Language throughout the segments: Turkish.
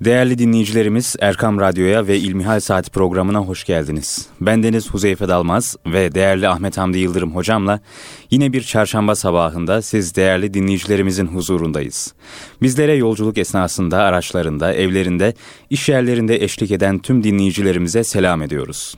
Değerli dinleyicilerimiz Erkam Radyo'ya ve İlmihal Saati programına hoş geldiniz. Ben Deniz Huzeyfe Dalmaz ve değerli Ahmet Hamdi Yıldırım hocamla yine bir çarşamba sabahında siz değerli dinleyicilerimizin huzurundayız. Bizlere yolculuk esnasında, araçlarında, evlerinde, iş yerlerinde eşlik eden tüm dinleyicilerimize selam ediyoruz.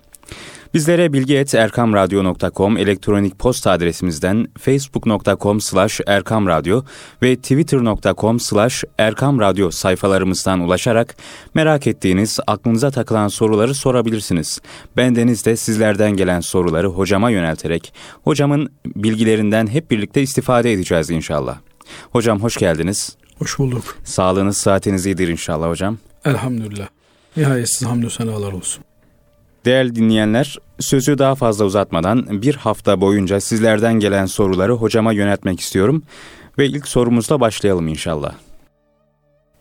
Bizlere bilgi.erkamradyo.com elektronik posta adresimizden facebook.com slash erkamradyo ve twitter.com slash erkamradyo sayfalarımızdan ulaşarak merak ettiğiniz, aklınıza takılan soruları sorabilirsiniz. Bendeniz de sizlerden gelen soruları hocama yönelterek hocamın bilgilerinden hep birlikte istifade edeceğiz inşallah. Hocam hoş geldiniz. Hoş bulduk. Sağlığınız, saatiniz iyidir inşallah hocam. Elhamdülillah. Nihayetsiz hamdü senalar olsun. Değerli dinleyenler, sözü daha fazla uzatmadan bir hafta boyunca sizlerden gelen soruları hocama yönetmek istiyorum ve ilk sorumuzla başlayalım inşallah.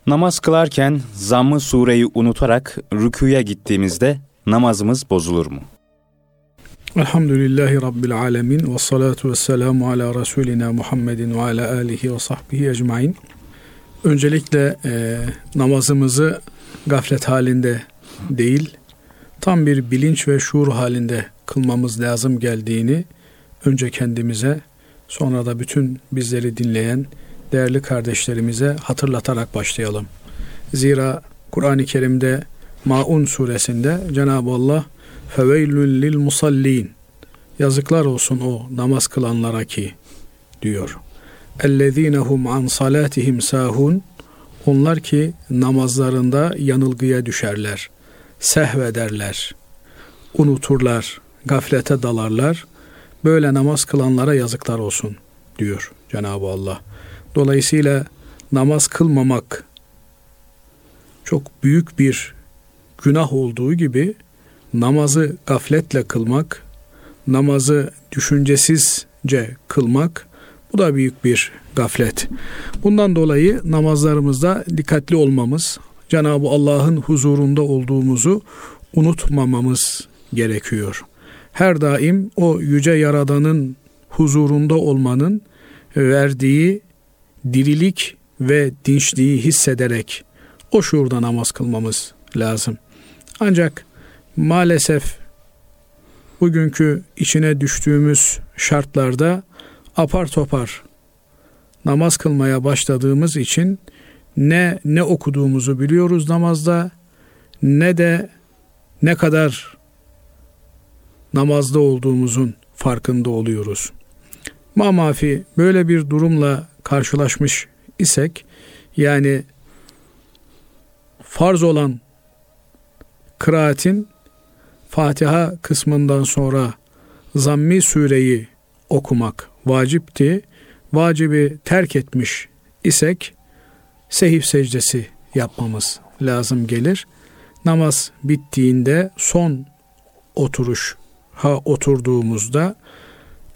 Namaz kılarken zammı sureyi unutarak rüküye gittiğimizde namazımız bozulur mu? Elhamdülillahi Rabbil alemin ve salatu ve selamu ala Resulina Muhammedin ve ala alihi ve sahbihi ecmain. Öncelikle e, namazımızı gaflet halinde değil, tam bir bilinç ve şuur halinde kılmamız lazım geldiğini önce kendimize sonra da bütün bizleri dinleyen değerli kardeşlerimize hatırlatarak başlayalım. Zira Kur'an-ı Kerim'de Maun suresinde Cenab-ı Allah feveylül lil musallin yazıklar olsun o namaz kılanlara ki diyor. Ellezinehum an salatihim sahun onlar ki namazlarında yanılgıya düşerler sehvederler, unuturlar, gaflete dalarlar. Böyle namaz kılanlara yazıklar olsun diyor Cenab-ı Allah. Dolayısıyla namaz kılmamak çok büyük bir günah olduğu gibi namazı gafletle kılmak, namazı düşüncesizce kılmak bu da büyük bir gaflet. Bundan dolayı namazlarımızda dikkatli olmamız, Cenab-ı Allah'ın huzurunda olduğumuzu unutmamamız gerekiyor. Her daim o yüce yaradanın huzurunda olmanın verdiği dirilik ve dinçliği hissederek o şuurda namaz kılmamız lazım. Ancak maalesef bugünkü içine düştüğümüz şartlarda apar topar namaz kılmaya başladığımız için ne ne okuduğumuzu biliyoruz namazda ne de ne kadar namazda olduğumuzun farkında oluyoruz. Mamafi böyle bir durumla karşılaşmış isek yani farz olan kıraatin Fatiha kısmından sonra zammi sureyi okumak vacipti. Vacibi terk etmiş isek sehif secdesi yapmamız lazım gelir. Namaz bittiğinde son oturuş ha oturduğumuzda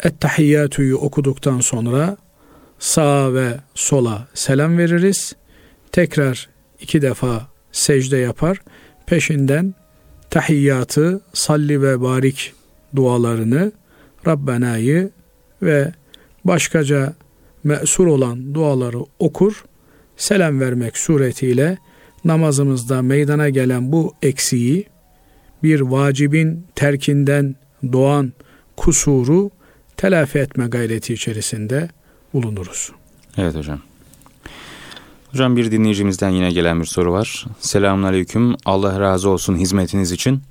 Ettehiyyatu'yu okuduktan sonra sağa ve sola selam veririz. Tekrar iki defa secde yapar. Peşinden tahiyyatı, salli ve barik dualarını, Rabbena'yı ve başkaca mesur olan duaları okur selam vermek suretiyle namazımızda meydana gelen bu eksiği bir vacibin terkinden doğan kusuru telafi etme gayreti içerisinde bulunuruz. Evet hocam. Hocam bir dinleyicimizden yine gelen bir soru var. Selamun Aleyküm. Allah razı olsun hizmetiniz için.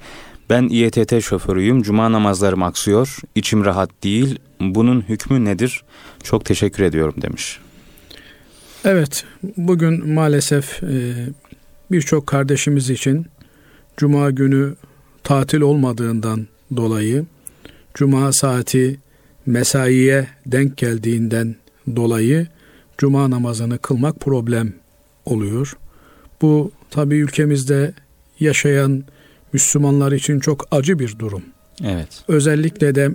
Ben İETT şoförüyüm. Cuma namazlarım aksıyor. İçim rahat değil. Bunun hükmü nedir? Çok teşekkür ediyorum demiş. Evet, bugün maalesef e, birçok kardeşimiz için Cuma günü tatil olmadığından dolayı, Cuma saati mesaiye denk geldiğinden dolayı Cuma namazını kılmak problem oluyor. Bu tabi ülkemizde yaşayan Müslümanlar için çok acı bir durum. Evet. Özellikle de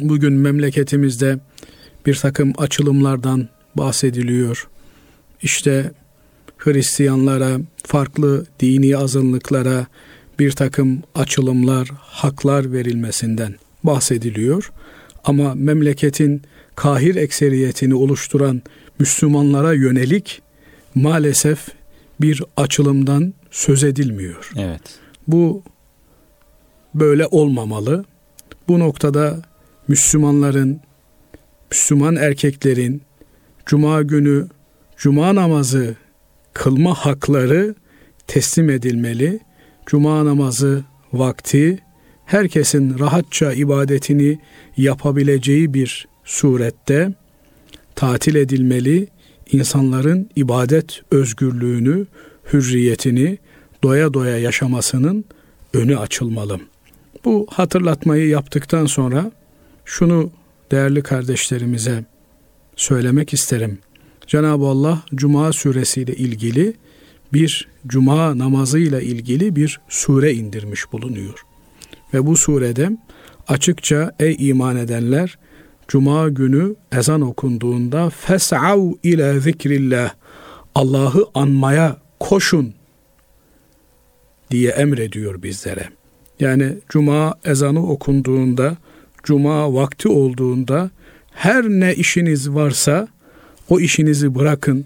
bugün memleketimizde bir takım açılımlardan bahsediliyor. İşte Hristiyanlara, farklı dini azınlıklara bir takım açılımlar, haklar verilmesinden bahsediliyor. Ama memleketin kahir ekseriyetini oluşturan Müslümanlara yönelik maalesef bir açılımdan söz edilmiyor. Evet. Bu böyle olmamalı. Bu noktada Müslümanların, Müslüman erkeklerin cuma günü cuma namazı kılma hakları teslim edilmeli. Cuma namazı vakti herkesin rahatça ibadetini yapabileceği bir surette tatil edilmeli. İnsanların ibadet özgürlüğünü, hürriyetini doya doya yaşamasının önü açılmalı. Bu hatırlatmayı yaptıktan sonra şunu değerli kardeşlerimize söylemek isterim. Cenab-ı Allah Cuma suresiyle ilgili bir cuma namazıyla ilgili bir sure indirmiş bulunuyor. Ve bu surede açıkça ey iman edenler cuma günü ezan okunduğunda fes'av ile zikrillah Allah'ı anmaya koşun diye emrediyor bizlere. Yani cuma ezanı okunduğunda, cuma vakti olduğunda her ne işiniz varsa o işinizi bırakın,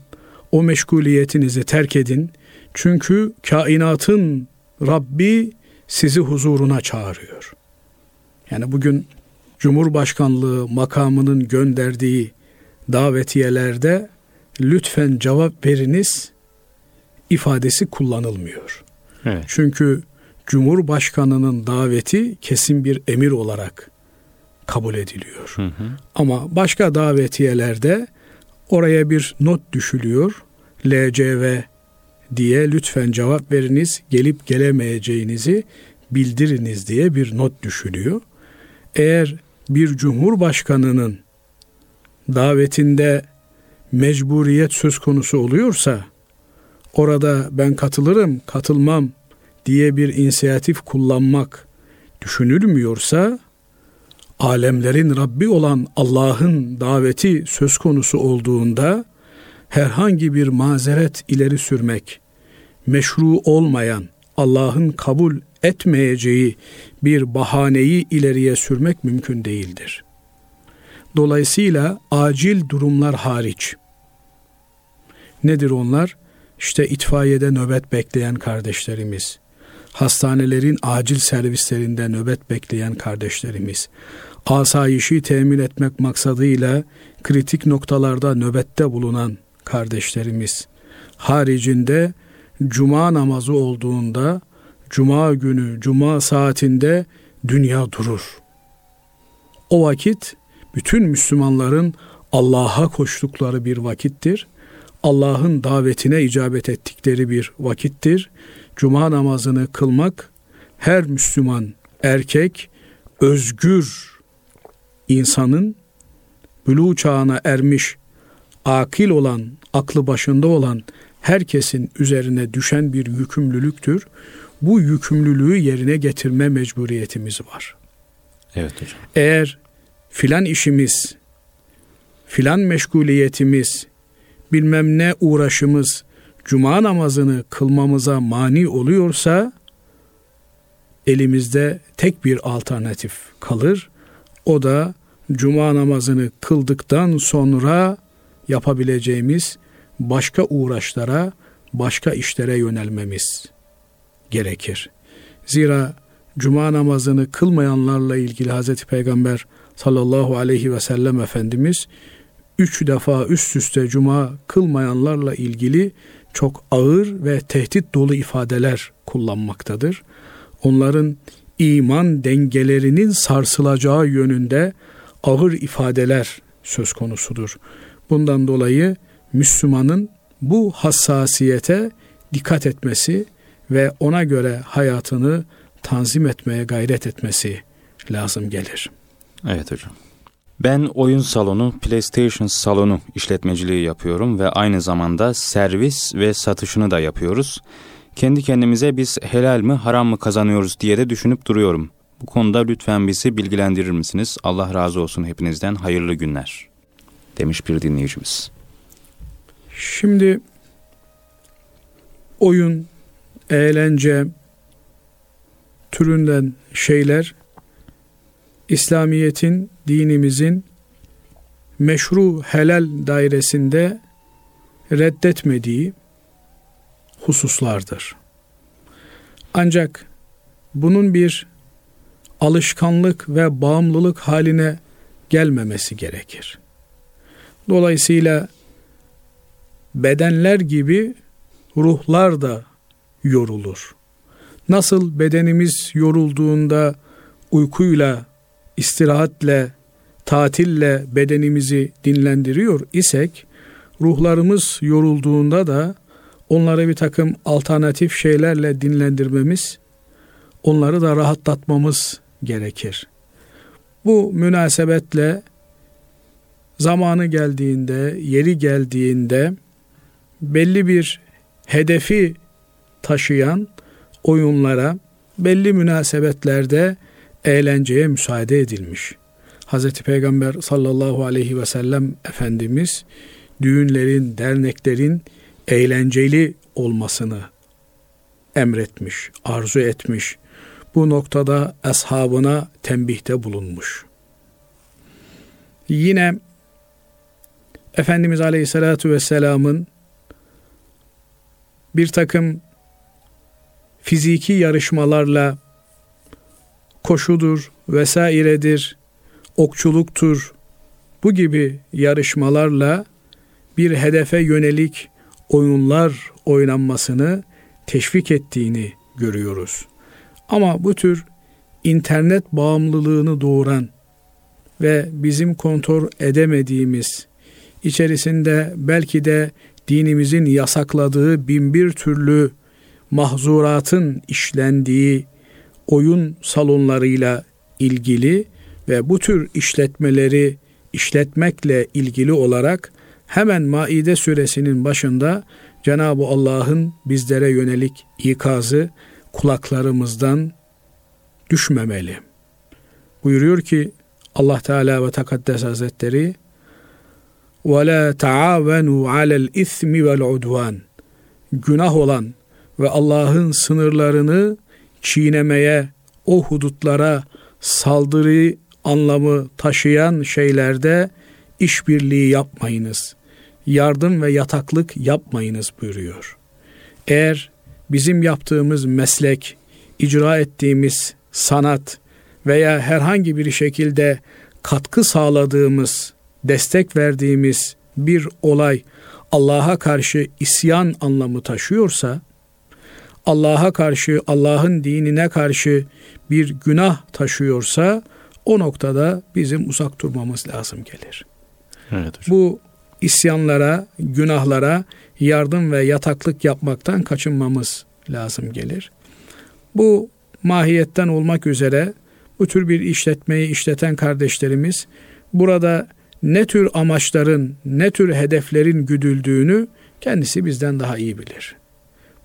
o meşguliyetinizi terk edin. Çünkü kainatın Rabbi sizi huzuruna çağırıyor. Yani bugün Cumhurbaşkanlığı makamının gönderdiği davetiyelerde lütfen cevap veriniz ifadesi kullanılmıyor. Evet. Çünkü Cumhurbaşkanının daveti kesin bir emir olarak kabul ediliyor. Hı hı. Ama başka davetiyelerde oraya bir not düşülüyor. LCV diye lütfen cevap veriniz, gelip gelemeyeceğinizi bildiriniz diye bir not düşülüyor. Eğer bir cumhurbaşkanının davetinde mecburiyet söz konusu oluyorsa orada ben katılırım, katılmam diye bir inisiyatif kullanmak düşünülmüyorsa alemlerin Rabbi olan Allah'ın daveti söz konusu olduğunda herhangi bir mazeret ileri sürmek, meşru olmayan, Allah'ın kabul etmeyeceği bir bahaneyi ileriye sürmek mümkün değildir. Dolayısıyla acil durumlar hariç. Nedir onlar? İşte itfaiyede nöbet bekleyen kardeşlerimiz, hastanelerin acil servislerinde nöbet bekleyen kardeşlerimiz, asayişi temin etmek maksadıyla kritik noktalarda nöbette bulunan kardeşlerimiz, haricinde cuma namazı olduğunda, cuma günü, cuma saatinde dünya durur. O vakit bütün Müslümanların Allah'a koştukları bir vakittir. Allah'ın davetine icabet ettikleri bir vakittir. Cuma namazını kılmak her Müslüman erkek özgür insanın buluğ çağına ermiş, akil olan, aklı başında olan herkesin üzerine düşen bir yükümlülüktür. Bu yükümlülüğü yerine getirme mecburiyetimiz var. Evet hocam. Eğer filan işimiz, filan meşguliyetimiz, bilmem ne uğraşımız cuma namazını kılmamıza mani oluyorsa elimizde tek bir alternatif kalır. O da cuma namazını kıldıktan sonra yapabileceğimiz başka uğraşlara, başka işlere yönelmemiz gerekir. Zira cuma namazını kılmayanlarla ilgili Hazreti Peygamber sallallahu aleyhi ve sellem Efendimiz üç defa üst üste cuma kılmayanlarla ilgili çok ağır ve tehdit dolu ifadeler kullanmaktadır. Onların iman dengelerinin sarsılacağı yönünde ağır ifadeler söz konusudur. Bundan dolayı Müslümanın bu hassasiyete dikkat etmesi ve ona göre hayatını tanzim etmeye gayret etmesi lazım gelir. Evet hocam. Ben oyun salonu, PlayStation salonu işletmeciliği yapıyorum ve aynı zamanda servis ve satışını da yapıyoruz. Kendi kendimize biz helal mi haram mı kazanıyoruz diye de düşünüp duruyorum. Bu konuda lütfen bizi bilgilendirir misiniz? Allah razı olsun hepinizden hayırlı günler demiş bir dinleyicimiz. Şimdi oyun, eğlence türünden şeyler İslamiyet'in, dinimizin meşru helal dairesinde reddetmediği, hususlardır. Ancak bunun bir alışkanlık ve bağımlılık haline gelmemesi gerekir. Dolayısıyla bedenler gibi ruhlar da yorulur. Nasıl bedenimiz yorulduğunda uykuyla, istirahatle, tatille bedenimizi dinlendiriyor isek, ruhlarımız yorulduğunda da onları bir takım alternatif şeylerle dinlendirmemiz, onları da rahatlatmamız gerekir. Bu münasebetle zamanı geldiğinde, yeri geldiğinde belli bir hedefi taşıyan oyunlara belli münasebetlerde eğlenceye müsaade edilmiş. Hz. Peygamber sallallahu aleyhi ve sellem Efendimiz düğünlerin, derneklerin eğlenceli olmasını emretmiş, arzu etmiş. Bu noktada ashabına tembihte bulunmuş. Yine Efendimiz Aleyhisselatü Vesselam'ın bir takım fiziki yarışmalarla koşudur, vesairedir, okçuluktur, bu gibi yarışmalarla bir hedefe yönelik oyunlar oynanmasını teşvik ettiğini görüyoruz. Ama bu tür internet bağımlılığını doğuran ve bizim kontrol edemediğimiz, içerisinde belki de dinimizin yasakladığı binbir türlü mahzuratın işlendiği oyun salonlarıyla ilgili ve bu tür işletmeleri işletmekle ilgili olarak hemen Maide suresinin başında Cenab-ı Allah'ın bizlere yönelik ikazı kulaklarımızdan düşmemeli. Buyuruyor ki Allah Teala ve Tekaddes Hazretleri وَلَا تَعَاوَنُوا عَلَى الْاِثْمِ وَالْعُدْوَانِ Günah olan ve Allah'ın sınırlarını çiğnemeye, o hudutlara saldırı anlamı taşıyan şeylerde işbirliği yapmayınız. Yardım ve yataklık yapmayınız buyuruyor. Eğer bizim yaptığımız meslek, icra ettiğimiz sanat veya herhangi bir şekilde katkı sağladığımız, destek verdiğimiz bir olay Allah'a karşı isyan anlamı taşıyorsa, Allah'a karşı, Allah'ın dinine karşı bir günah taşıyorsa o noktada bizim uzak durmamız lazım gelir. Evet hocam. Bu isyanlara, günahlara yardım ve yataklık yapmaktan kaçınmamız lazım gelir. Bu mahiyetten olmak üzere bu tür bir işletmeyi işleten kardeşlerimiz burada ne tür amaçların, ne tür hedeflerin güdüldüğünü kendisi bizden daha iyi bilir.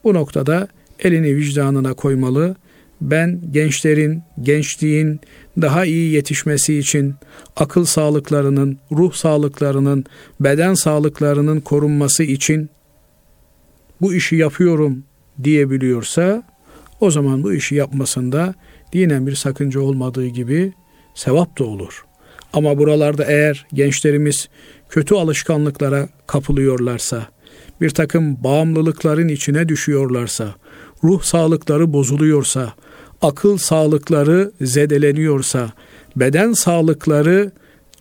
Bu noktada elini vicdanına koymalı. Ben gençlerin, gençliğin daha iyi yetişmesi için akıl sağlıklarının, ruh sağlıklarının, beden sağlıklarının korunması için bu işi yapıyorum diyebiliyorsa o zaman bu işi yapmasında dinen bir sakınca olmadığı gibi sevap da olur. Ama buralarda eğer gençlerimiz kötü alışkanlıklara kapılıyorlarsa, bir takım bağımlılıkların içine düşüyorlarsa, ruh sağlıkları bozuluyorsa, akıl sağlıkları zedeleniyorsa, beden sağlıkları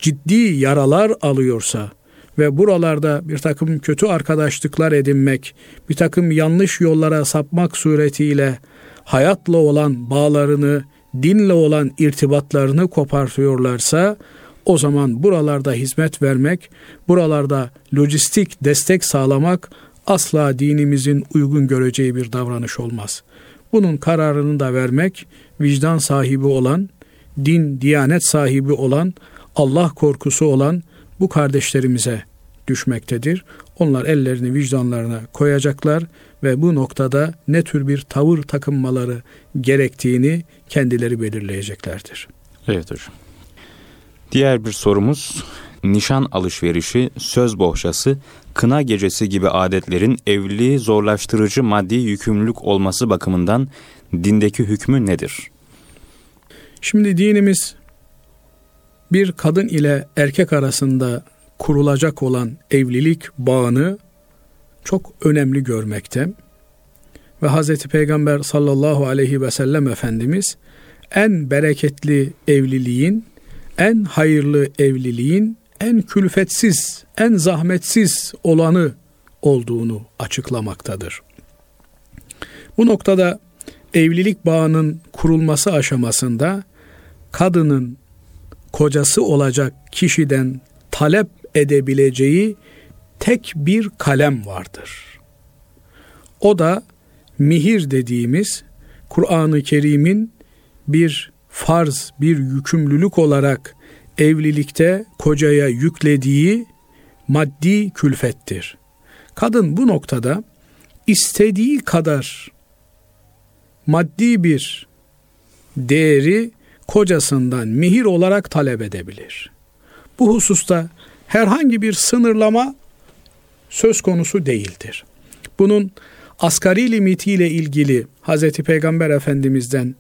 ciddi yaralar alıyorsa ve buralarda bir takım kötü arkadaşlıklar edinmek, bir takım yanlış yollara sapmak suretiyle hayatla olan bağlarını, dinle olan irtibatlarını kopartıyorlarsa o zaman buralarda hizmet vermek, buralarda lojistik destek sağlamak asla dinimizin uygun göreceği bir davranış olmaz. Bunun kararını da vermek vicdan sahibi olan, din, diyanet sahibi olan, Allah korkusu olan bu kardeşlerimize düşmektedir. Onlar ellerini vicdanlarına koyacaklar ve bu noktada ne tür bir tavır takınmaları gerektiğini kendileri belirleyeceklerdir. Evet hocam. Diğer bir sorumuz nişan alışverişi, söz bohçası, kına gecesi gibi adetlerin evliliği zorlaştırıcı maddi yükümlülük olması bakımından dindeki hükmü nedir? Şimdi dinimiz bir kadın ile erkek arasında kurulacak olan evlilik bağını çok önemli görmekte. ve Hazreti Peygamber sallallahu aleyhi ve sellem Efendimiz en bereketli evliliğin, en hayırlı evliliğin, en külfetsiz, en zahmetsiz olanı olduğunu açıklamaktadır. Bu noktada evlilik bağının kurulması aşamasında kadının kocası olacak kişiden talep edebileceği tek bir kalem vardır. O da mihir dediğimiz Kur'an-ı Kerim'in bir farz, bir yükümlülük olarak evlilikte kocaya yüklediği maddi külfettir. Kadın bu noktada istediği kadar maddi bir değeri kocasından mihir olarak talep edebilir. Bu hususta herhangi bir sınırlama söz konusu değildir. Bunun asgari limitiyle ilgili Hz. Peygamber Efendimiz'den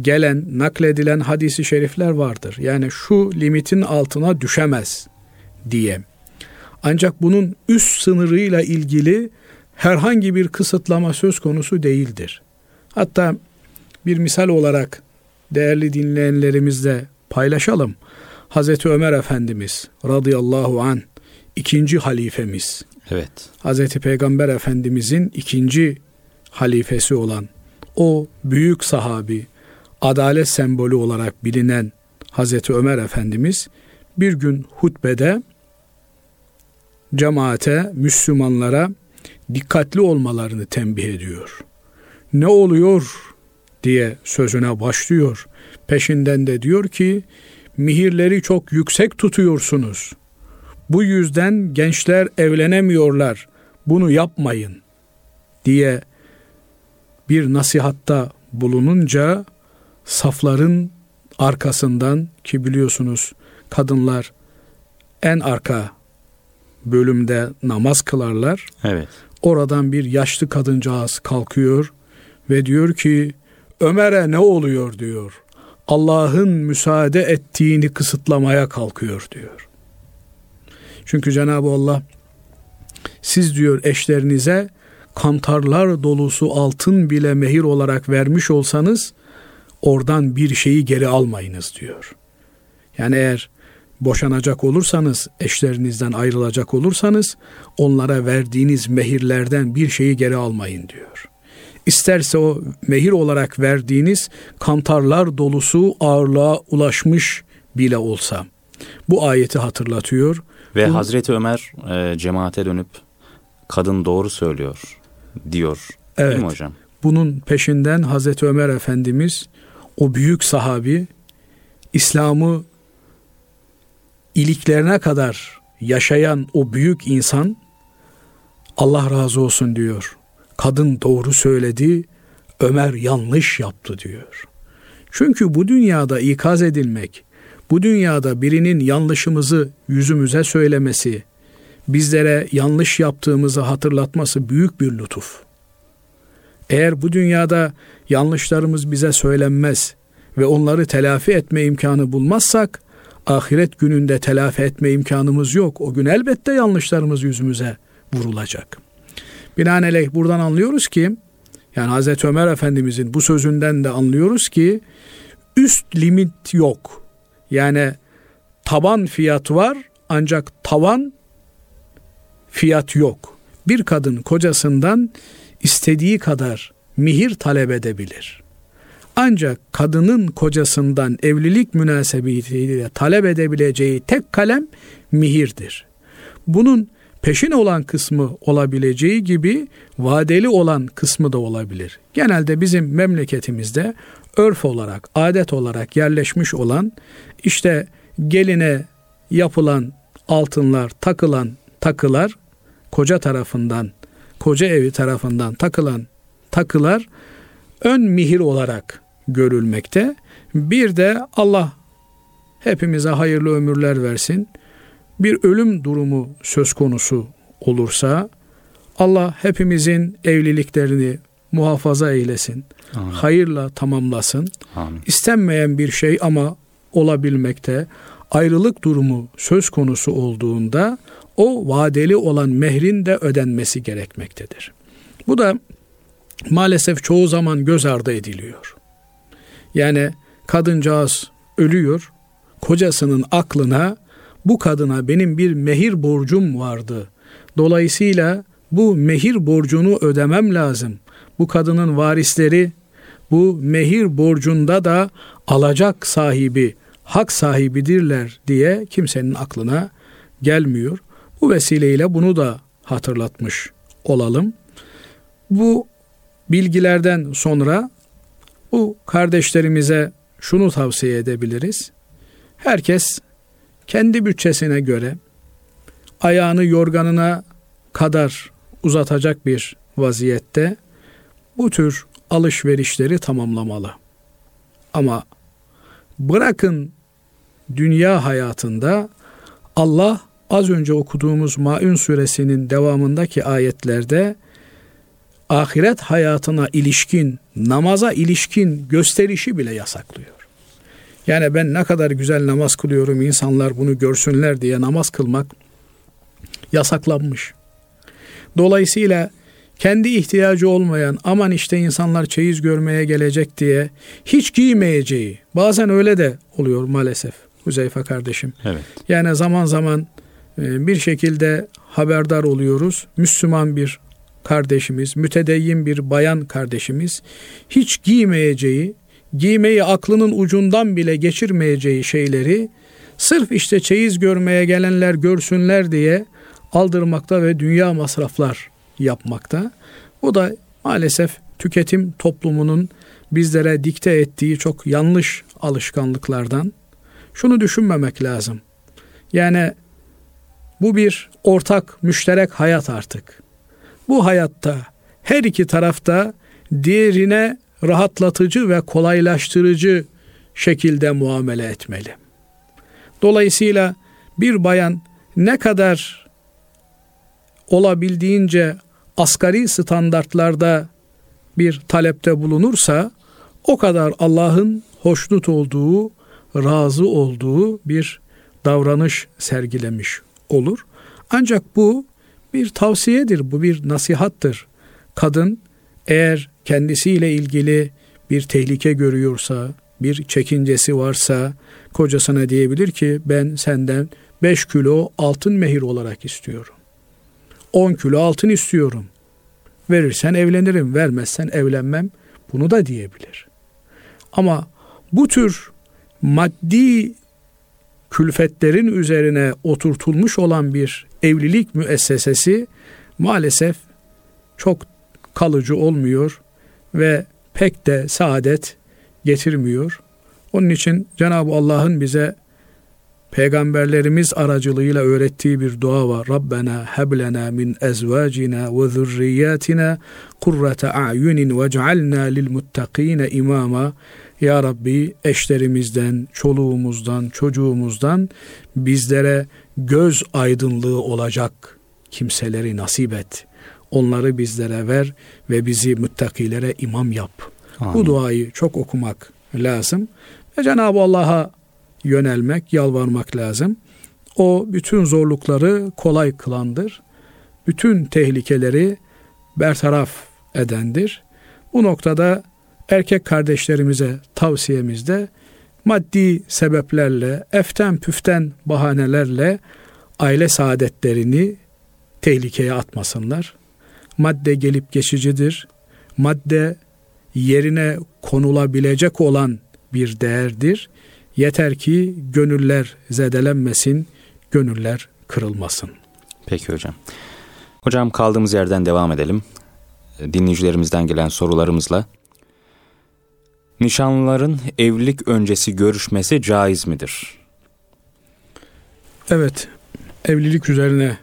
gelen, nakledilen hadisi şerifler vardır. Yani şu limitin altına düşemez diye. Ancak bunun üst sınırıyla ilgili herhangi bir kısıtlama söz konusu değildir. Hatta bir misal olarak değerli dinleyenlerimizle paylaşalım. Hazreti Ömer Efendimiz radıyallahu an ikinci halifemiz. Evet. Hazreti Peygamber Efendimizin ikinci halifesi olan o büyük sahabi, adalet sembolü olarak bilinen Hazreti Ömer Efendimiz bir gün hutbede cemaate, Müslümanlara dikkatli olmalarını tembih ediyor. Ne oluyor diye sözüne başlıyor. Peşinden de diyor ki mihirleri çok yüksek tutuyorsunuz. Bu yüzden gençler evlenemiyorlar. Bunu yapmayın diye bir nasihatta bulununca safların arkasından ki biliyorsunuz kadınlar en arka bölümde namaz kılarlar. Evet. Oradan bir yaşlı kadıncağız kalkıyor ve diyor ki Ömer'e ne oluyor diyor. Allah'ın müsaade ettiğini kısıtlamaya kalkıyor diyor. Çünkü Cenab-ı Allah siz diyor eşlerinize kantarlar dolusu altın bile mehir olarak vermiş olsanız oradan bir şeyi geri almayınız diyor. Yani eğer boşanacak olursanız, eşlerinizden ayrılacak olursanız onlara verdiğiniz mehirlerden bir şeyi geri almayın diyor. İsterse o mehir olarak verdiğiniz kantarlar dolusu ağırlığa ulaşmış bile olsa. Bu ayeti hatırlatıyor. Ve Bu, Hazreti Ömer e, cemaate dönüp kadın doğru söylüyor diyor. Evet. Değil mi hocam? Bunun peşinden Hazreti Ömer Efendimiz o büyük sahabi İslam'ı iliklerine kadar yaşayan o büyük insan Allah razı olsun diyor. Kadın doğru söyledi, Ömer yanlış yaptı diyor. Çünkü bu dünyada ikaz edilmek, bu dünyada birinin yanlışımızı yüzümüze söylemesi, bizlere yanlış yaptığımızı hatırlatması büyük bir lütuf. Eğer bu dünyada yanlışlarımız bize söylenmez ve onları telafi etme imkanı bulmazsak, ahiret gününde telafi etme imkanımız yok. O gün elbette yanlışlarımız yüzümüze vurulacak. Binaenaleyh buradan anlıyoruz ki, yani Hazreti Ömer Efendimizin bu sözünden de anlıyoruz ki, üst limit yok. Yani taban fiyat var ancak tavan fiyat yok. Bir kadın kocasından istediği kadar mihir talep edebilir. Ancak kadının kocasından evlilik münasebetiyle talep edebileceği tek kalem mihirdir. Bunun peşin olan kısmı olabileceği gibi vadeli olan kısmı da olabilir. Genelde bizim memleketimizde örf olarak, adet olarak yerleşmiş olan işte geline yapılan altınlar, takılan takılar koca tarafından, koca evi tarafından takılan takılar ön mihir olarak görülmekte. Bir de Allah hepimize hayırlı ömürler versin. Bir ölüm durumu söz konusu olursa Allah hepimizin evliliklerini muhafaza eylesin. Amin. Hayırla tamamlasın. Amin. İstenmeyen bir şey ama olabilmekte. Ayrılık durumu söz konusu olduğunda o vadeli olan mehrin de ödenmesi gerekmektedir. Bu da maalesef çoğu zaman göz ardı ediliyor. Yani kadıncağız ölüyor, kocasının aklına bu kadına benim bir mehir borcum vardı. Dolayısıyla bu mehir borcunu ödemem lazım. Bu kadının varisleri bu mehir borcunda da alacak sahibi, hak sahibidirler diye kimsenin aklına gelmiyor. Bu vesileyle bunu da hatırlatmış olalım. Bu bilgilerden sonra bu kardeşlerimize şunu tavsiye edebiliriz. Herkes kendi bütçesine göre ayağını yorganına kadar uzatacak bir vaziyette bu tür alışverişleri tamamlamalı. Ama bırakın dünya hayatında Allah az önce okuduğumuz Maun suresinin devamındaki ayetlerde ahiret hayatına ilişkin, namaza ilişkin gösterişi bile yasaklıyor. Yani ben ne kadar güzel namaz kılıyorum, insanlar bunu görsünler diye namaz kılmak yasaklanmış. Dolayısıyla kendi ihtiyacı olmayan aman işte insanlar çeyiz görmeye gelecek diye hiç giymeyeceği bazen öyle de oluyor maalesef Huzeyfe kardeşim. Evet. Yani zaman zaman bir şekilde haberdar oluyoruz. Müslüman bir kardeşimiz, mütedeyyin bir bayan kardeşimiz hiç giymeyeceği, giymeyi aklının ucundan bile geçirmeyeceği şeyleri sırf işte çeyiz görmeye gelenler görsünler diye aldırmakta ve dünya masraflar yapmakta. Bu da maalesef tüketim toplumunun bizlere dikte ettiği çok yanlış alışkanlıklardan. Şunu düşünmemek lazım. Yani bu bir ortak, müşterek hayat artık. Bu hayatta her iki tarafta diğerine rahatlatıcı ve kolaylaştırıcı şekilde muamele etmeli. Dolayısıyla bir bayan ne kadar olabildiğince asgari standartlarda bir talepte bulunursa o kadar Allah'ın hoşnut olduğu, razı olduğu bir davranış sergilemiş olur. Ancak bu bir tavsiyedir, bu bir nasihattır. Kadın eğer kendisiyle ilgili bir tehlike görüyorsa, bir çekincesi varsa kocasına diyebilir ki ben senden 5 kilo altın mehir olarak istiyorum. 10 kilo altın istiyorum. Verirsen evlenirim, vermezsen evlenmem. Bunu da diyebilir. Ama bu tür maddi külfetlerin üzerine oturtulmuş olan bir evlilik müessesesi maalesef çok kalıcı olmuyor ve pek de saadet getirmiyor. Onun için Cenab-ı Allah'ın bize peygamberlerimiz aracılığıyla öğrettiği bir dua var. Rabbena heblena min ezvacina ve zurriyatina kurrate a'yunin ve cealna lil muttakine imama. Ya Rabbi eşlerimizden, çoluğumuzdan, çocuğumuzdan bizlere göz aydınlığı olacak kimseleri nasip et. Onları bizlere ver ve bizi müttakilere imam yap. Amin. Bu duayı çok okumak lazım. Ve Cenab-ı Allah'a yönelmek, yalvarmak lazım. O bütün zorlukları kolay kılandır. Bütün tehlikeleri bertaraf edendir. Bu noktada erkek kardeşlerimize tavsiyemizde maddi sebeplerle, eften püften bahanelerle aile saadetlerini tehlikeye atmasınlar. Madde gelip geçicidir. Madde yerine konulabilecek olan bir değerdir. Yeter ki gönüller zedelenmesin, gönüller kırılmasın. Peki hocam. Hocam kaldığımız yerden devam edelim. Dinleyicilerimizden gelen sorularımızla. Nişanlıların evlilik öncesi görüşmesi caiz midir? Evet. Evlilik üzerine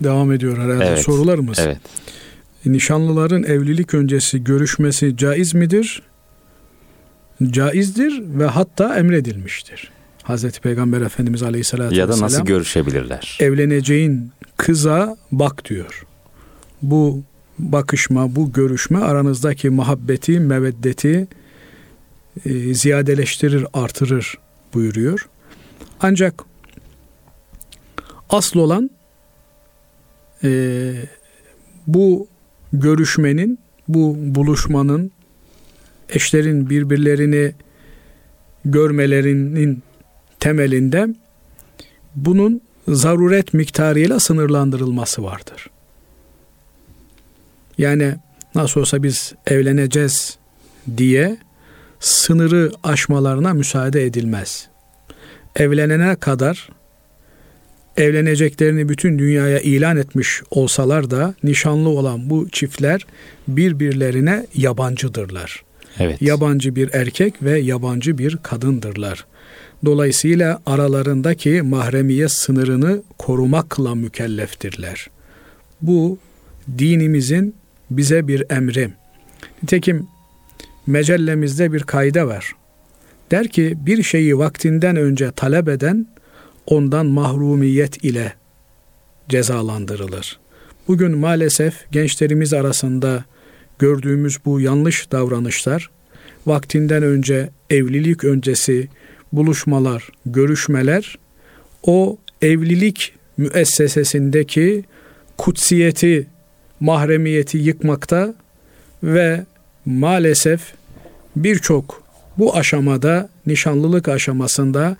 devam ediyor herhalde evet, sorularımız. Evet. Nişanlıların evlilik öncesi görüşmesi caiz midir? caizdir ve hatta emredilmiştir. Hazreti Peygamber Efendimiz Aleyhisselatü Ya da nasıl görüşebilirler? Evleneceğin kıza bak diyor. Bu bakışma, bu görüşme aranızdaki muhabbeti, meveddeti e, ziyadeleştirir, artırır buyuruyor. Ancak asıl olan e, bu görüşmenin bu buluşmanın eşlerin birbirlerini görmelerinin temelinde bunun zaruret miktarıyla sınırlandırılması vardır. Yani nasıl olsa biz evleneceğiz diye sınırı aşmalarına müsaade edilmez. Evlenene kadar evleneceklerini bütün dünyaya ilan etmiş olsalar da nişanlı olan bu çiftler birbirlerine yabancıdırlar. Evet. Yabancı bir erkek ve yabancı bir kadındırlar. Dolayısıyla aralarındaki mahremiye sınırını korumakla mükelleftirler. Bu dinimizin bize bir emri. Nitekim mecellemizde bir kayda var. Der ki bir şeyi vaktinden önce talep eden ondan mahrumiyet ile cezalandırılır. Bugün maalesef gençlerimiz arasında gördüğümüz bu yanlış davranışlar vaktinden önce evlilik öncesi buluşmalar, görüşmeler o evlilik müessesesindeki kutsiyeti, mahremiyeti yıkmakta ve maalesef birçok bu aşamada nişanlılık aşamasında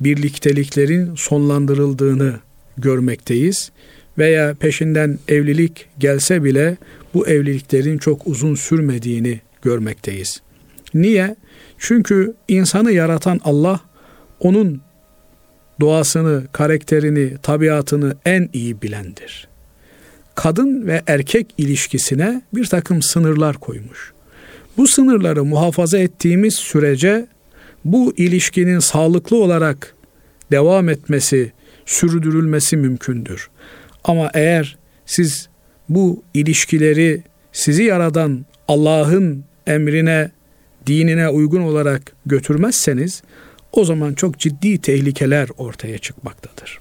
birlikteliklerin sonlandırıldığını görmekteyiz veya peşinden evlilik gelse bile bu evliliklerin çok uzun sürmediğini görmekteyiz. Niye? Çünkü insanı yaratan Allah onun doğasını, karakterini, tabiatını en iyi bilendir. Kadın ve erkek ilişkisine bir takım sınırlar koymuş. Bu sınırları muhafaza ettiğimiz sürece bu ilişkinin sağlıklı olarak devam etmesi, sürdürülmesi mümkündür. Ama eğer siz bu ilişkileri sizi yaradan Allah'ın emrine, dinine uygun olarak götürmezseniz o zaman çok ciddi tehlikeler ortaya çıkmaktadır.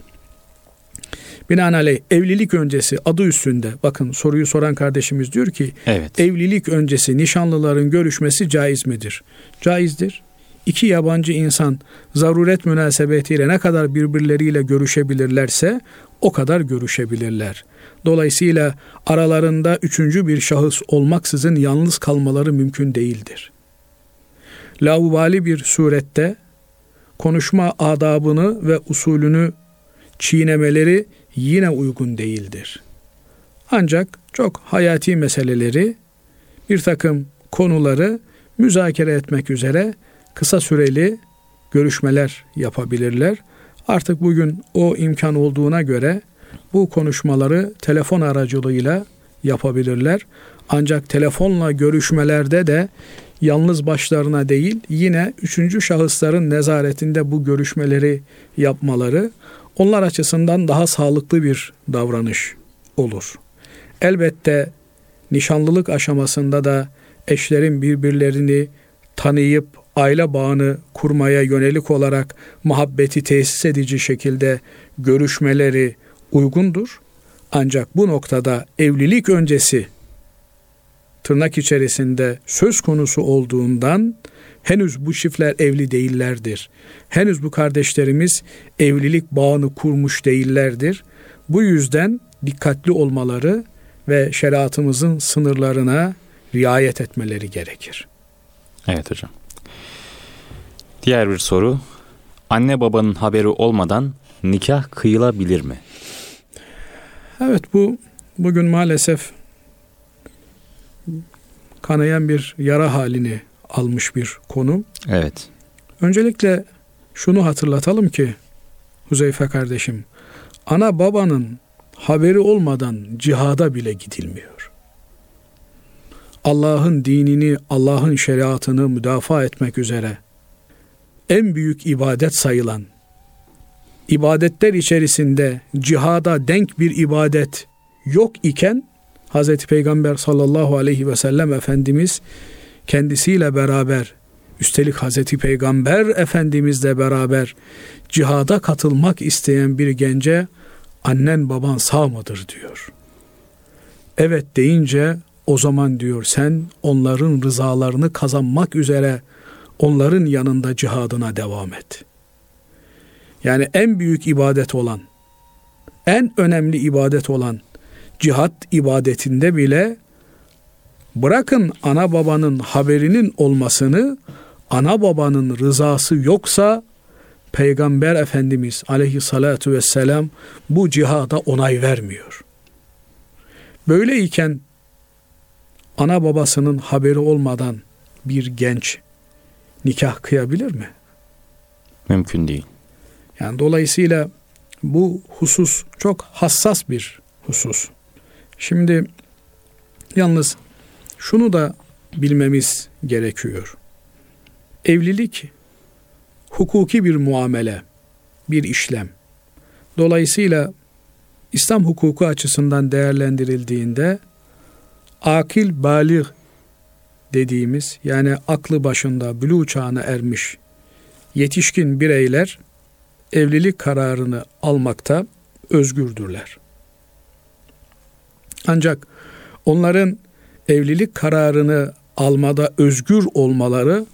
Binaenaleyh evlilik öncesi adı üstünde bakın soruyu soran kardeşimiz diyor ki evet. evlilik öncesi nişanlıların görüşmesi caiz midir? Caizdir. İki yabancı insan zaruret münasebetiyle ne kadar birbirleriyle görüşebilirlerse o kadar görüşebilirler. Dolayısıyla aralarında üçüncü bir şahıs olmaksızın yalnız kalmaları mümkün değildir. Laubali bir surette konuşma adabını ve usulünü çiğnemeleri yine uygun değildir. Ancak çok hayati meseleleri, bir takım konuları müzakere etmek üzere kısa süreli görüşmeler yapabilirler. Artık bugün o imkan olduğuna göre bu konuşmaları telefon aracılığıyla yapabilirler. Ancak telefonla görüşmelerde de yalnız başlarına değil yine üçüncü şahısların nezaretinde bu görüşmeleri yapmaları onlar açısından daha sağlıklı bir davranış olur. Elbette nişanlılık aşamasında da eşlerin birbirlerini tanıyıp aile bağını kurmaya yönelik olarak muhabbeti tesis edici şekilde görüşmeleri uygundur. Ancak bu noktada evlilik öncesi tırnak içerisinde söz konusu olduğundan henüz bu çiftler evli değillerdir. Henüz bu kardeşlerimiz evlilik bağını kurmuş değillerdir. Bu yüzden dikkatli olmaları ve şeriatımızın sınırlarına riayet etmeleri gerekir. Evet hocam. Diğer bir soru. Anne babanın haberi olmadan nikah kıyılabilir mi? Evet bu bugün maalesef kanayan bir yara halini almış bir konu. Evet. Öncelikle şunu hatırlatalım ki Huzeyfe kardeşim, ana babanın haberi olmadan cihada bile gidilmiyor. Allah'ın dinini, Allah'ın şeriatını müdafaa etmek üzere en büyük ibadet sayılan ibadetler içerisinde cihada denk bir ibadet yok iken Hz. Peygamber sallallahu aleyhi ve sellem Efendimiz kendisiyle beraber üstelik Hz. Peygamber Efendimizle beraber cihada katılmak isteyen bir gence annen baban sağ mıdır diyor. Evet deyince o zaman diyor sen onların rızalarını kazanmak üzere onların yanında cihadına devam et. Yani en büyük ibadet olan, en önemli ibadet olan cihat ibadetinde bile Bırakın ana babanın haberinin olmasını, ana babanın rızası yoksa Peygamber Efendimiz aleyhissalatu vesselam bu cihada onay vermiyor. Böyleyken ana babasının haberi olmadan bir genç nikah kıyabilir mi? Mümkün değil. Yani dolayısıyla bu husus çok hassas bir husus. Şimdi yalnız şunu da bilmemiz gerekiyor. Evlilik hukuki bir muamele, bir işlem. Dolayısıyla İslam hukuku açısından değerlendirildiğinde akil balik dediğimiz yani aklı başında bülü çağına ermiş yetişkin bireyler evlilik kararını almakta özgürdürler. Ancak onların evlilik kararını almada özgür olmaları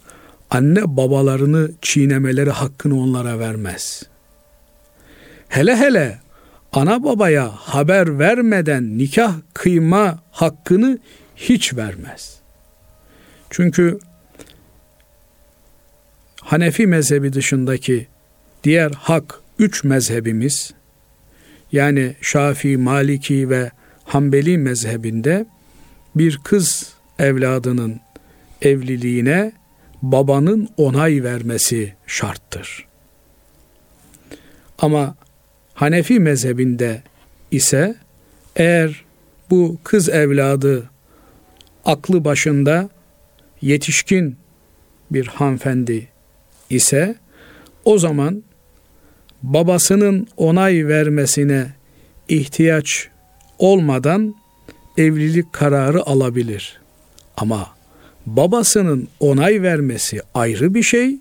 anne babalarını çiğnemeleri hakkını onlara vermez. Hele hele ana babaya haber vermeden nikah kıyma hakkını hiç vermez. Çünkü Hanefi mezhebi dışındaki diğer hak üç mezhebimiz yani Şafii, Maliki ve Hanbeli mezhebinde bir kız evladının evliliğine babanın onay vermesi şarttır. Ama Hanefi mezhebinde ise eğer bu kız evladı aklı başında yetişkin bir hanfendi ise o zaman babasının onay vermesine ihtiyaç olmadan evlilik kararı alabilir. Ama babasının onay vermesi ayrı bir şey,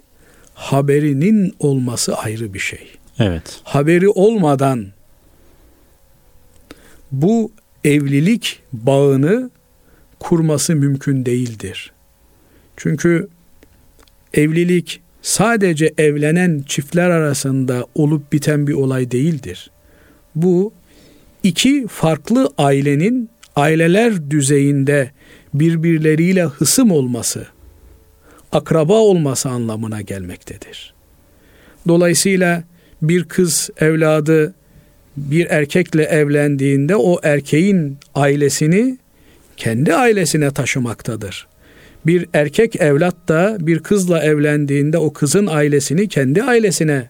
haberinin olması ayrı bir şey. Evet. Haberi olmadan bu evlilik bağını kurması mümkün değildir. Çünkü evlilik sadece evlenen çiftler arasında olup biten bir olay değildir. Bu iki farklı ailenin aileler düzeyinde birbirleriyle hısım olması, akraba olması anlamına gelmektedir. Dolayısıyla bir kız evladı bir erkekle evlendiğinde o erkeğin ailesini kendi ailesine taşımaktadır. Bir erkek evlat da bir kızla evlendiğinde o kızın ailesini kendi ailesine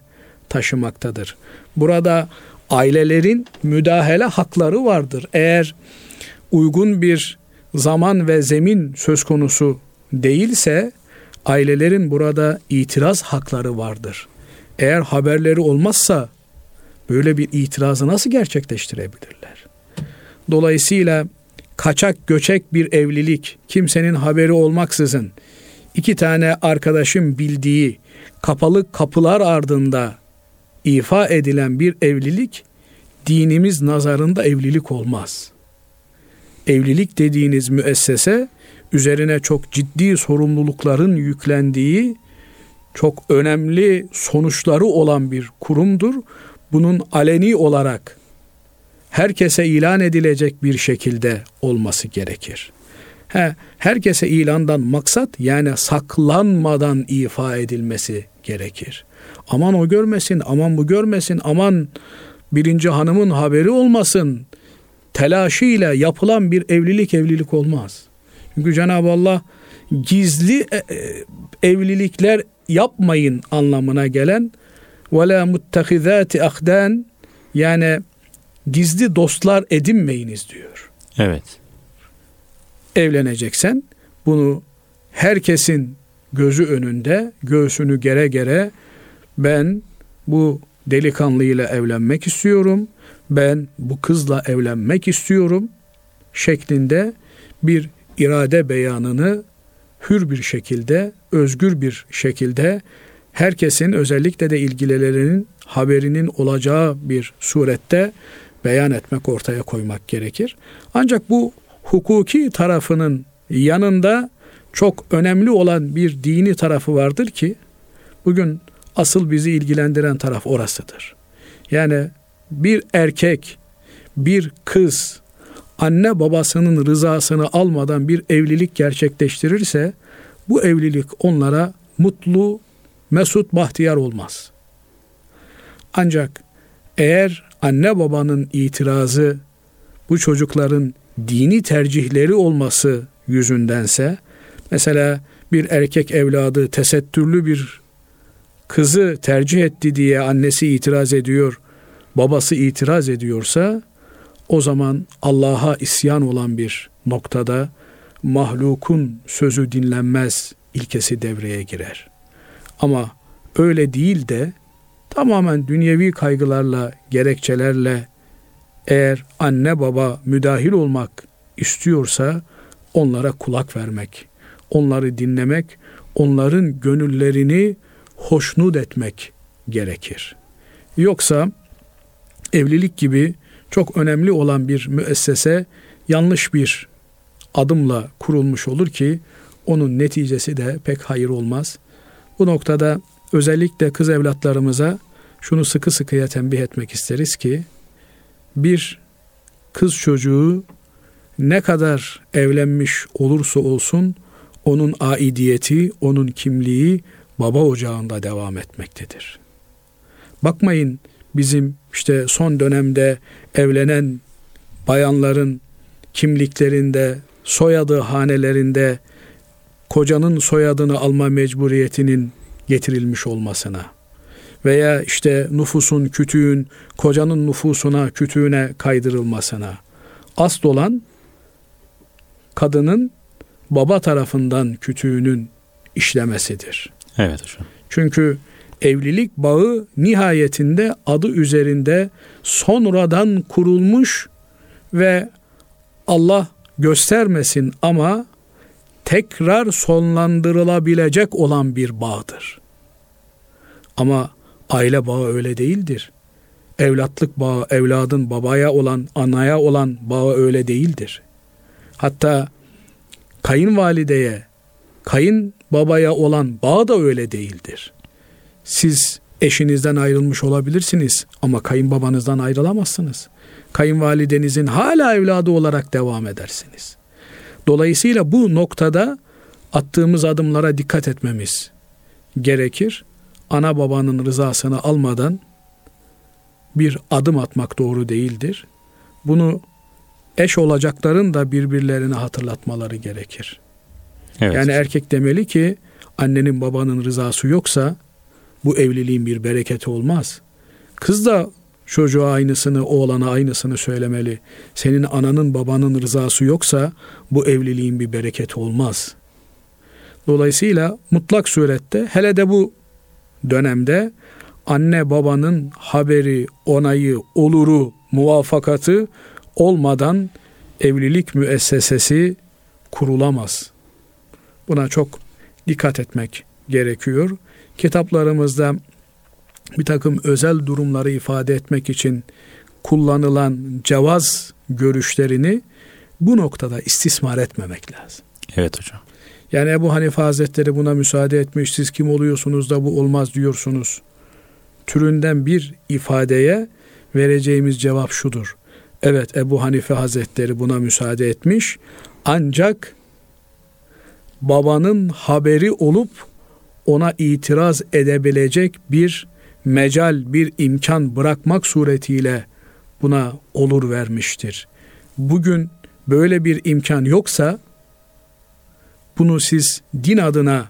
taşımaktadır. Burada ailelerin müdahale hakları vardır. Eğer uygun bir zaman ve zemin söz konusu değilse ailelerin burada itiraz hakları vardır. Eğer haberleri olmazsa böyle bir itirazı nasıl gerçekleştirebilirler? Dolayısıyla kaçak göçek bir evlilik kimsenin haberi olmaksızın iki tane arkadaşın bildiği kapalı kapılar ardında ifa edilen bir evlilik dinimiz nazarında evlilik olmaz. Evlilik dediğiniz müessese üzerine çok ciddi sorumlulukların yüklendiği çok önemli sonuçları olan bir kurumdur. Bunun aleni olarak herkese ilan edilecek bir şekilde olması gerekir. He, herkese ilandan maksat yani saklanmadan ifa edilmesi gerekir. Aman o görmesin, aman bu görmesin, aman birinci hanımın haberi olmasın. Telaşıyla yapılan bir evlilik evlilik olmaz. Çünkü Cenab-ı Allah gizli e, e, evlilikler yapmayın anlamına gelen ve la muttehizati ahdan yani gizli dostlar edinmeyiniz diyor. Evet. Evleneceksen bunu herkesin gözü önünde göğsünü gere gere ben bu delikanlıyla evlenmek istiyorum. Ben bu kızla evlenmek istiyorum şeklinde bir irade beyanını hür bir şekilde, özgür bir şekilde herkesin özellikle de ilgililerinin haberinin olacağı bir surette beyan etmek, ortaya koymak gerekir. Ancak bu hukuki tarafının yanında çok önemli olan bir dini tarafı vardır ki bugün asıl bizi ilgilendiren taraf orasıdır. Yani bir erkek, bir kız anne babasının rızasını almadan bir evlilik gerçekleştirirse bu evlilik onlara mutlu, mesut, bahtiyar olmaz. Ancak eğer anne babanın itirazı bu çocukların dini tercihleri olması yüzündense mesela bir erkek evladı tesettürlü bir kızı tercih etti diye annesi itiraz ediyor, babası itiraz ediyorsa o zaman Allah'a isyan olan bir noktada mahlukun sözü dinlenmez ilkesi devreye girer. Ama öyle değil de tamamen dünyevi kaygılarla, gerekçelerle eğer anne baba müdahil olmak istiyorsa onlara kulak vermek, onları dinlemek, onların gönüllerini hoşnut etmek gerekir. Yoksa evlilik gibi çok önemli olan bir müessese yanlış bir adımla kurulmuş olur ki onun neticesi de pek hayır olmaz. Bu noktada özellikle kız evlatlarımıza şunu sıkı sıkıya tembih etmek isteriz ki bir kız çocuğu ne kadar evlenmiş olursa olsun onun aidiyeti, onun kimliği baba ocağında devam etmektedir. Bakmayın bizim işte son dönemde evlenen bayanların kimliklerinde, soyadı hanelerinde kocanın soyadını alma mecburiyetinin getirilmiş olmasına veya işte nüfusun kütüğün kocanın nüfusuna kütüğüne kaydırılmasına asıl olan kadının baba tarafından kütüğünün işlemesidir. Evet hocam. Çünkü evlilik bağı nihayetinde adı üzerinde sonradan kurulmuş ve Allah göstermesin ama tekrar sonlandırılabilecek olan bir bağdır. Ama aile bağı öyle değildir. Evlatlık bağı, evladın babaya olan, anaya olan bağı öyle değildir. Hatta kayınvalideye, kayın babaya olan bağ da öyle değildir. Siz eşinizden ayrılmış olabilirsiniz ama kayınbabanızdan ayrılamazsınız. Kayınvalidenizin hala evladı olarak devam edersiniz. Dolayısıyla bu noktada attığımız adımlara dikkat etmemiz gerekir. Ana babanın rızasını almadan bir adım atmak doğru değildir. Bunu eş olacakların da birbirlerine hatırlatmaları gerekir. Evet. Yani erkek demeli ki annenin babanın rızası yoksa bu evliliğin bir bereketi olmaz. Kız da çocuğa aynısını, oğlana aynısını söylemeli. Senin ananın babanın rızası yoksa bu evliliğin bir bereketi olmaz. Dolayısıyla mutlak surette hele de bu dönemde anne babanın haberi, onayı, oluru, muvafakatı olmadan evlilik müessesesi kurulamaz. Buna çok dikkat etmek gerekiyor. Kitaplarımızda bir takım özel durumları ifade etmek için kullanılan cevaz görüşlerini bu noktada istismar etmemek lazım. Evet hocam. Yani Ebu Hanife Hazretleri buna müsaade etmiş. Siz kim oluyorsunuz da bu olmaz diyorsunuz. Türünden bir ifadeye vereceğimiz cevap şudur. Evet Ebu Hanife Hazretleri buna müsaade etmiş. Ancak babanın haberi olup ona itiraz edebilecek bir mecal, bir imkan bırakmak suretiyle buna olur vermiştir. Bugün böyle bir imkan yoksa bunu siz din adına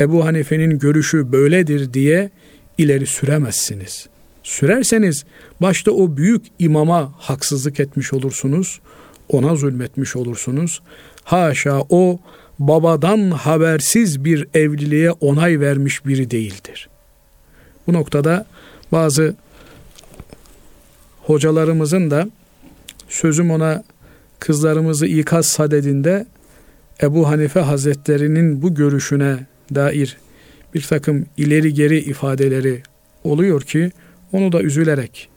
Ebu Hanife'nin görüşü böyledir diye ileri süremezsiniz. Sürerseniz başta o büyük imama haksızlık etmiş olursunuz, ona zulmetmiş olursunuz. Haşa o babadan habersiz bir evliliğe onay vermiş biri değildir. Bu noktada bazı hocalarımızın da sözüm ona kızlarımızı ikaz sadedinde Ebu Hanife Hazretlerinin bu görüşüne dair bir takım ileri geri ifadeleri oluyor ki onu da üzülerek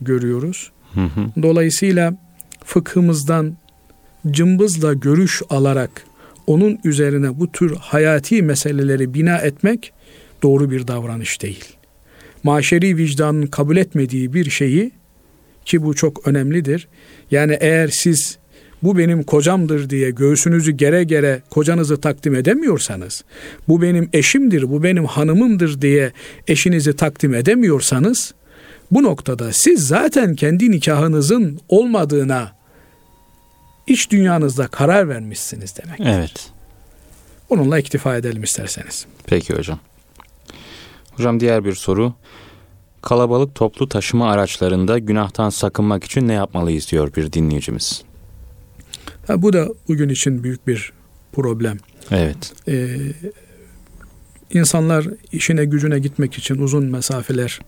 görüyoruz. Hı hı. Dolayısıyla fıkhımızdan cımbızla görüş alarak onun üzerine bu tür hayati meseleleri bina etmek doğru bir davranış değil. Maşeri vicdanın kabul etmediği bir şeyi ki bu çok önemlidir. Yani eğer siz bu benim kocamdır diye göğsünüzü gere gere kocanızı takdim edemiyorsanız, bu benim eşimdir, bu benim hanımımdır diye eşinizi takdim edemiyorsanız, bu noktada siz zaten kendi nikahınızın olmadığına iç dünyanızda karar vermişsiniz demek. Evet. Onunla iktifa edelim isterseniz. Peki hocam. Hocam diğer bir soru. Kalabalık toplu taşıma araçlarında günahtan sakınmak için ne yapmalıyız diyor bir dinleyicimiz. Ha, bu da bugün için büyük bir problem. Evet. Ee, insanlar işine gücüne gitmek için uzun mesafeler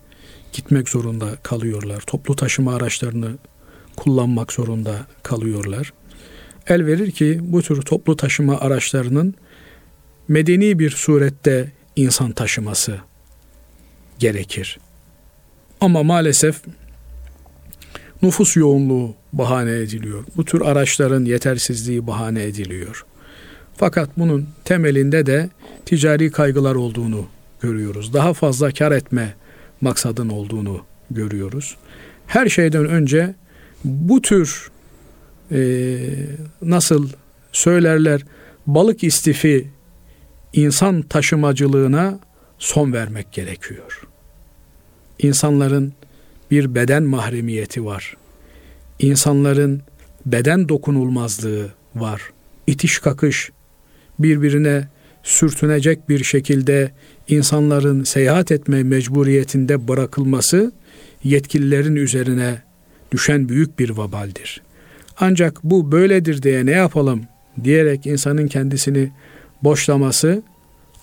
gitmek zorunda kalıyorlar. Toplu taşıma araçlarını kullanmak zorunda kalıyorlar. El verir ki bu tür toplu taşıma araçlarının medeni bir surette insan taşıması gerekir. Ama maalesef nüfus yoğunluğu bahane ediliyor. Bu tür araçların yetersizliği bahane ediliyor. Fakat bunun temelinde de ticari kaygılar olduğunu görüyoruz. Daha fazla kar etme maksadın olduğunu görüyoruz. Her şeyden önce bu tür e, nasıl söylerler balık istifi insan taşımacılığına son vermek gerekiyor. İnsanların bir beden mahremiyeti var. İnsanların beden dokunulmazlığı var. İtiş kakış birbirine sürtünecek bir şekilde insanların seyahat etme mecburiyetinde bırakılması yetkililerin üzerine düşen büyük bir vabaldir. Ancak bu böyledir diye ne yapalım diyerek insanın kendisini boşlaması,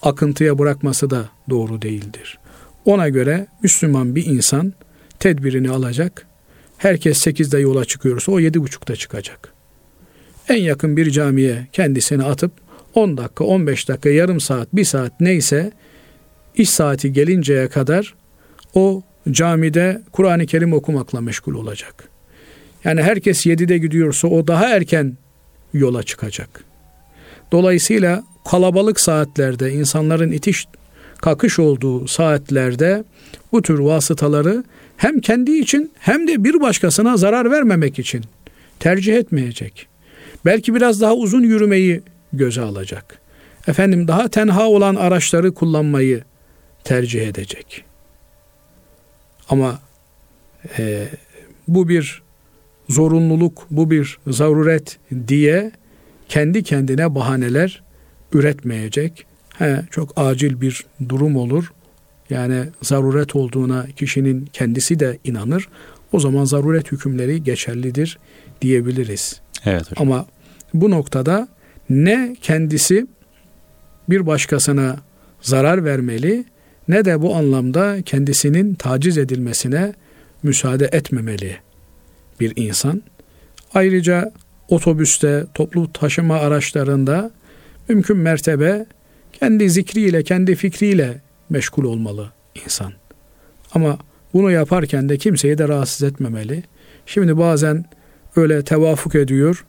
akıntıya bırakması da doğru değildir. Ona göre Müslüman bir insan tedbirini alacak. Herkes 8'de yola çıkıyorsa o 7.30'da çıkacak. En yakın bir camiye kendisini atıp 10 dakika, 15 dakika, yarım saat, bir saat neyse iş saati gelinceye kadar o camide Kur'an-ı Kerim okumakla meşgul olacak. Yani herkes 7'de gidiyorsa o daha erken yola çıkacak. Dolayısıyla kalabalık saatlerde insanların itiş kakış olduğu saatlerde bu tür vasıtaları hem kendi için hem de bir başkasına zarar vermemek için tercih etmeyecek. Belki biraz daha uzun yürümeyi göze alacak. Efendim daha tenha olan araçları kullanmayı tercih edecek. Ama e, bu bir zorunluluk, bu bir zaruret diye kendi kendine bahaneler üretmeyecek. He, çok acil bir durum olur. Yani zaruret olduğuna kişinin kendisi de inanır. O zaman zaruret hükümleri geçerlidir diyebiliriz. Evet hocam. Ama bu noktada ne kendisi bir başkasına zarar vermeli ne de bu anlamda kendisinin taciz edilmesine müsaade etmemeli bir insan. Ayrıca otobüste, toplu taşıma araçlarında mümkün mertebe kendi zikriyle, kendi fikriyle meşgul olmalı insan. Ama bunu yaparken de kimseyi de rahatsız etmemeli. Şimdi bazen öyle tevafuk ediyor.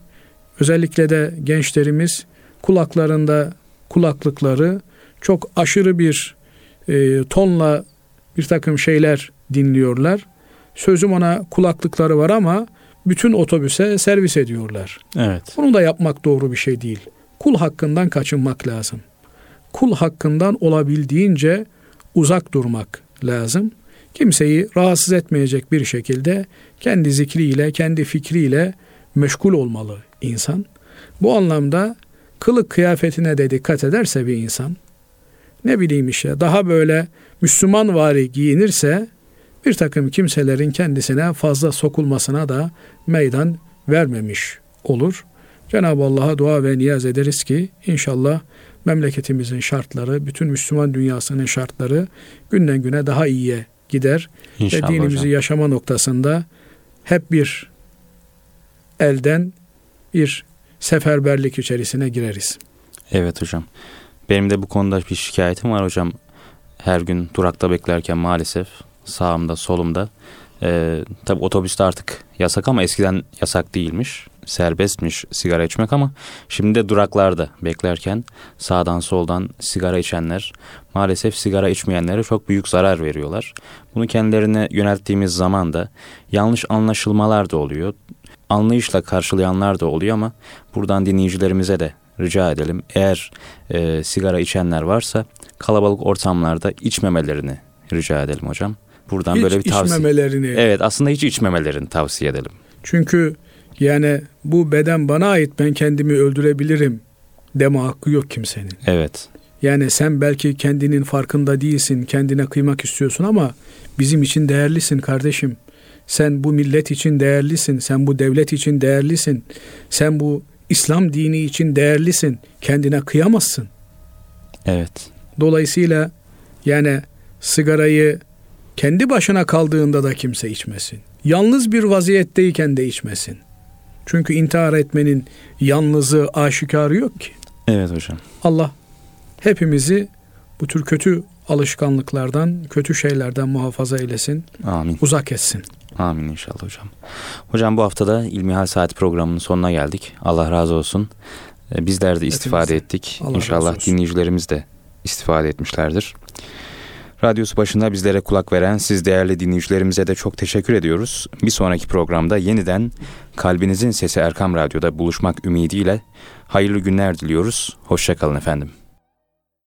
Özellikle de gençlerimiz kulaklarında kulaklıkları çok aşırı bir e, tonla bir takım şeyler dinliyorlar. Sözüm ona kulaklıkları var ama bütün otobüse servis ediyorlar. Evet. Bunu da yapmak doğru bir şey değil. Kul hakkından kaçınmak lazım. Kul hakkından olabildiğince uzak durmak lazım. Kimseyi rahatsız etmeyecek bir şekilde kendi zikriyle, kendi fikriyle meşgul olmalı insan. Bu anlamda kılık kıyafetine de dikkat ederse bir insan, ne bileyim işte daha böyle Müslüman vari giyinirse bir takım kimselerin kendisine fazla sokulmasına da meydan vermemiş olur. Cenab-ı Allah'a dua ve niyaz ederiz ki inşallah memleketimizin şartları, bütün Müslüman dünyasının şartları günden güne daha iyiye gider. İnşallah ve dinimizi hocam. yaşama noktasında hep bir elden bir seferberlik içerisine gireriz. Evet hocam. Benim de bu konuda bir şikayetim var hocam. Her gün durakta beklerken maalesef sağımda solumda e, tabi otobüste artık yasak ama eskiden yasak değilmiş. Serbestmiş sigara içmek ama şimdi de duraklarda beklerken sağdan soldan sigara içenler maalesef sigara içmeyenlere çok büyük zarar veriyorlar. Bunu kendilerine yönelttiğimiz zaman da yanlış anlaşılmalar da oluyor. anlayışla karşılayanlar da oluyor ama buradan dinleyicilerimize de rica edelim. Eğer e, sigara içenler varsa kalabalık ortamlarda içmemelerini rica edelim hocam. Buradan hiç böyle bir tavsiye. içmemelerini. Evet aslında hiç içmemelerini tavsiye edelim. Çünkü yani bu beden bana ait ben kendimi öldürebilirim deme hakkı yok kimsenin. Evet. Yani sen belki kendinin farkında değilsin, kendine kıymak istiyorsun ama bizim için değerlisin kardeşim. Sen bu millet için değerlisin, sen bu devlet için değerlisin. Sen bu İslam dini için değerlisin. Kendine kıyamazsın. Evet. Dolayısıyla yani sigarayı kendi başına kaldığında da kimse içmesin. Yalnız bir vaziyetteyken de içmesin. Çünkü intihar etmenin yalnızı aşikarı yok ki. Evet hocam. Allah hepimizi bu tür kötü alışkanlıklardan, kötü şeylerden muhafaza eylesin. Amin. Uzak etsin. Amin inşallah hocam. Hocam bu haftada İlmihal Saat programının sonuna geldik. Allah razı olsun. Ee, Bizler de istifade Hepimize. ettik. Allah İnşallah dinleyicilerimiz de istifade etmişlerdir. Radyosu başında bizlere kulak veren siz değerli dinleyicilerimize de çok teşekkür ediyoruz. Bir sonraki programda yeniden Kalbinizin Sesi Erkam Radyo'da buluşmak ümidiyle hayırlı günler diliyoruz. Hoşçakalın efendim.